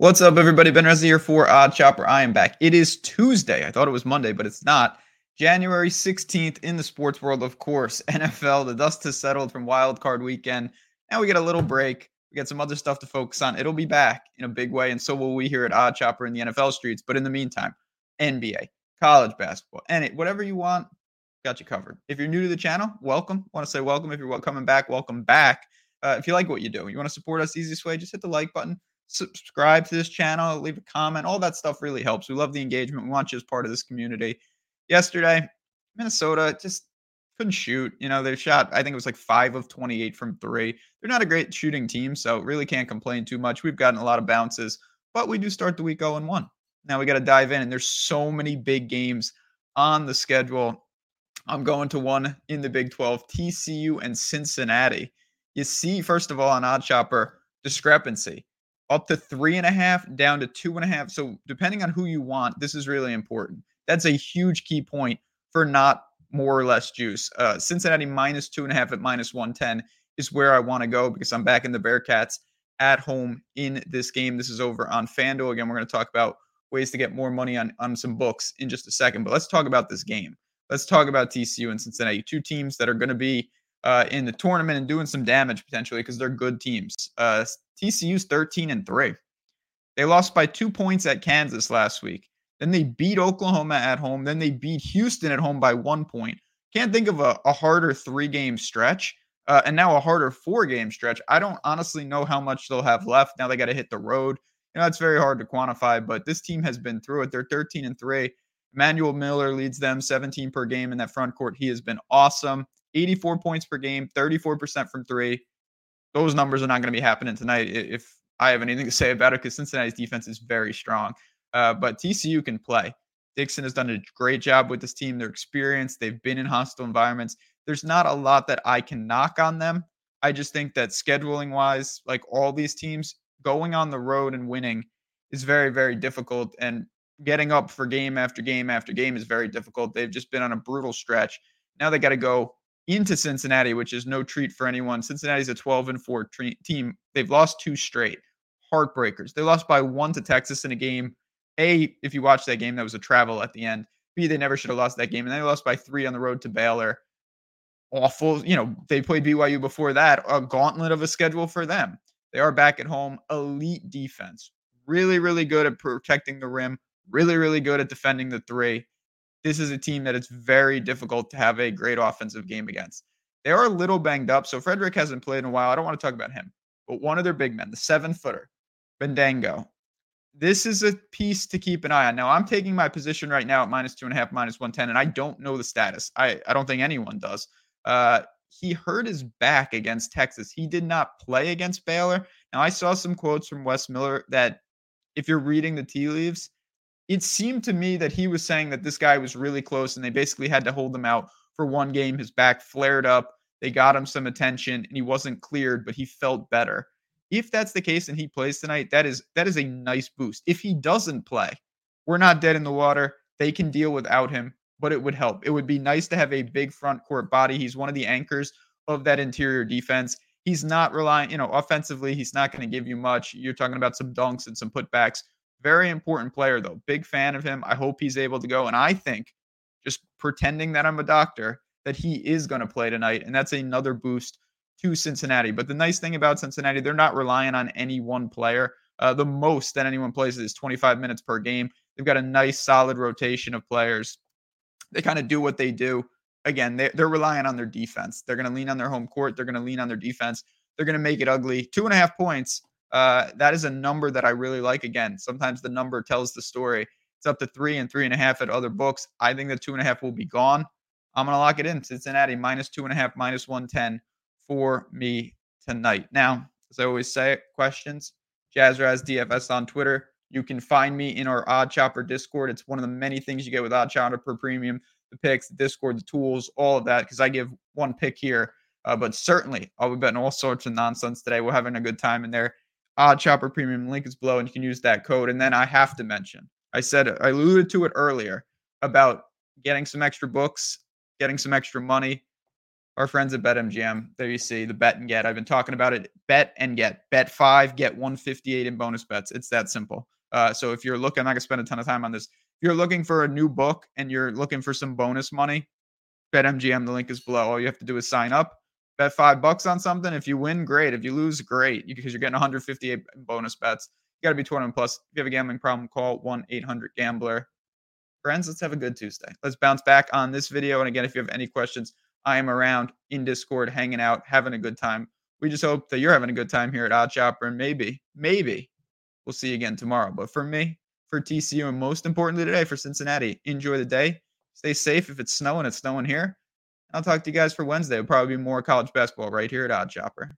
What's up, everybody? Ben Reza here for OddsShopper. I am back. It is Tuesday. I thought it was Monday, but it's not. January 16th in the sports world, of course. NFL, the dust has settled from wild card weekend. Now we get a little break. We get some other stuff to focus on. It'll be back in a big way, and so will we here at OddsShopper in the NFL streets. But in the meantime, NBA, college basketball, and whatever you want, got you covered. If you're new to the channel, welcome. Want to say welcome. If you're coming back, welcome back. Uh, if you like what you do, you want to support us, easiest way, just hit the like button subscribe to this channel, leave a comment. All that stuff really helps. We love the engagement. We want you as part of this community. Yesterday, Minnesota just couldn't shoot. You know, they shot, I think it was like five of 28 from three. They're not a great shooting team, so really can't complain too much. We've gotten a lot of bounces, but we do start the week 0 1. Now we got to dive in, and there's so many big games on the schedule. I'm going to one in the Big 12, TCU and Cincinnati. You see, first of all, on OddsShopper, discrepancy up to three and a half, down to two and a half. So depending on who you want, this is really important. That's a huge key point for not more or less juice. Uh, Cincinnati minus two and a half at minus 110 is where I want to go because I'm back in the Bearcats at home in this game. This is over on FanDuel. Again, we're going to talk about ways to get more money on, on some books in just a second. But let's talk about this game. Let's talk about TCU and Cincinnati, two teams that are going to be uh, in the tournament and doing some damage potentially because they're good teams. Uh, TCU's 13 and 3. They lost by two points at Kansas last week. Then they beat Oklahoma at home. Then they beat Houston at home by one point. Can't think of a, a harder three game stretch. Uh, and now a harder four game stretch. I don't honestly know how much they'll have left. Now they got to hit the road. You know, it's very hard to quantify, but this team has been through it. They're 13 and 3. Emmanuel Miller leads them 17 per game in that front court. He has been awesome. 84 points per game, 34% from three. Those numbers are not going to be happening tonight if I have anything to say about it because Cincinnati's defense is very strong. Uh, but TCU can play. Dixon has done a great job with this team. They're experienced. They've been in hostile environments. There's not a lot that I can knock on them. I just think that scheduling wise, like all these teams, going on the road and winning is very, very difficult. And getting up for game after game after game is very difficult. They've just been on a brutal stretch. Now they got to go into Cincinnati, which is no treat for anyone. Cincinnati's a 12 and 4 tre- team. They've lost two straight. Heartbreakers. They lost by one to Texas in a game. A, if you watch that game, that was a travel at the end. B, they never should have lost that game. And they lost by three on the road to Baylor. Awful. You know, they played BYU before that. A gauntlet of a schedule for them. They are back at home. Elite defense. Really, really good at protecting the rim. Really, really good at defending the three this is a team that it's very difficult to have a great offensive game against. They are a little banged up. So Frederick hasn't played in a while. I don't want to talk about him, but one of their big men, the seven footer, Bandaogo. This is a piece to keep an eye on. Now, I'm taking my position right now at minus two and a half, minus 110, and I don't know the status. I, I don't think anyone does. Uh, he hurt his back against Texas. He did not play against Baylor. Now, I saw some quotes from Wes Miller that if you're reading the tea leaves, it seemed to me that he was saying that this guy was really close and they basically had to hold him out for one game. His back flared up. They got him some attention and he wasn't cleared, but he felt better. If that's the case and he plays tonight, that is that is a nice boost. If he doesn't play, we're not dead in the water. They can deal without him, but it would help. It would be nice to have a big front court body. He's one of the anchors of that interior defense. He's not relying, you know, offensively, he's not going to give you much. You're talking about some dunks and some putbacks very important player, though. Big fan of him. I hope he's able to go. And I think just pretending that I'm a doctor, that he is going to play tonight. And that's another boost to Cincinnati. But the nice thing about Cincinnati, they're not relying on any one player. Uh, the most that anyone plays is 25 minutes per game. They've got a nice, solid rotation of players. They kind of do what they do. Again, they, they're relying on their defense. They're going to lean on their home court. They're going to lean on their defense. They're going to make it ugly. Two and a half points uh, that is a number that I really like. Again, sometimes the number tells the story. It's up to three and three and a half at other books. I think the two and a half will be gone. I'm going to lock it in. Cincinnati minus two and a half, minus 110 for me tonight. Now, as I always say, questions, Jazzraz DFS on Twitter. You can find me in our OddsShopper Discord. It's one of the many things you get with OddsShopper Premium the picks, the Discord, the tools, all of that, because I give one pick here. Uh, but certainly, I'll be betting all sorts of nonsense today. We're having a good time in there. OddsShopper Premium link is below, and you can use that code. And then I have to mention, I said I alluded to it earlier about getting some extra books, getting some extra money. Our friends at BetMGM, there you see the bet and get. I've been talking about it. Bet and get. Bet five, get 158 in bonus bets. It's that simple. Uh, so if you're looking, I'm not gonna spend a ton of time on this. If you're looking for a new book and you're looking for some bonus money, BetMGM, the link is below. All you have to do is sign up, bet five bucks on something. If you win, great. If you lose, great, because you're getting 158 bonus bets. You got to be 21 plus. If you have a gambling problem, call 1 800 Gambler. Friends, let's have a good Tuesday. Let's bounce back on this video. And again, if you have any questions, I am around in Discord, hanging out, having a good time. We just hope that you're having a good time here at OddsShopper. And maybe, maybe we'll see you again tomorrow. But for me, for TCU, and most importantly today for Cincinnati, enjoy the day. Stay safe. If it's snowing, it's snowing here. I'll talk to you guys for Wednesday. It'll probably be more college basketball right here at OddsShopper.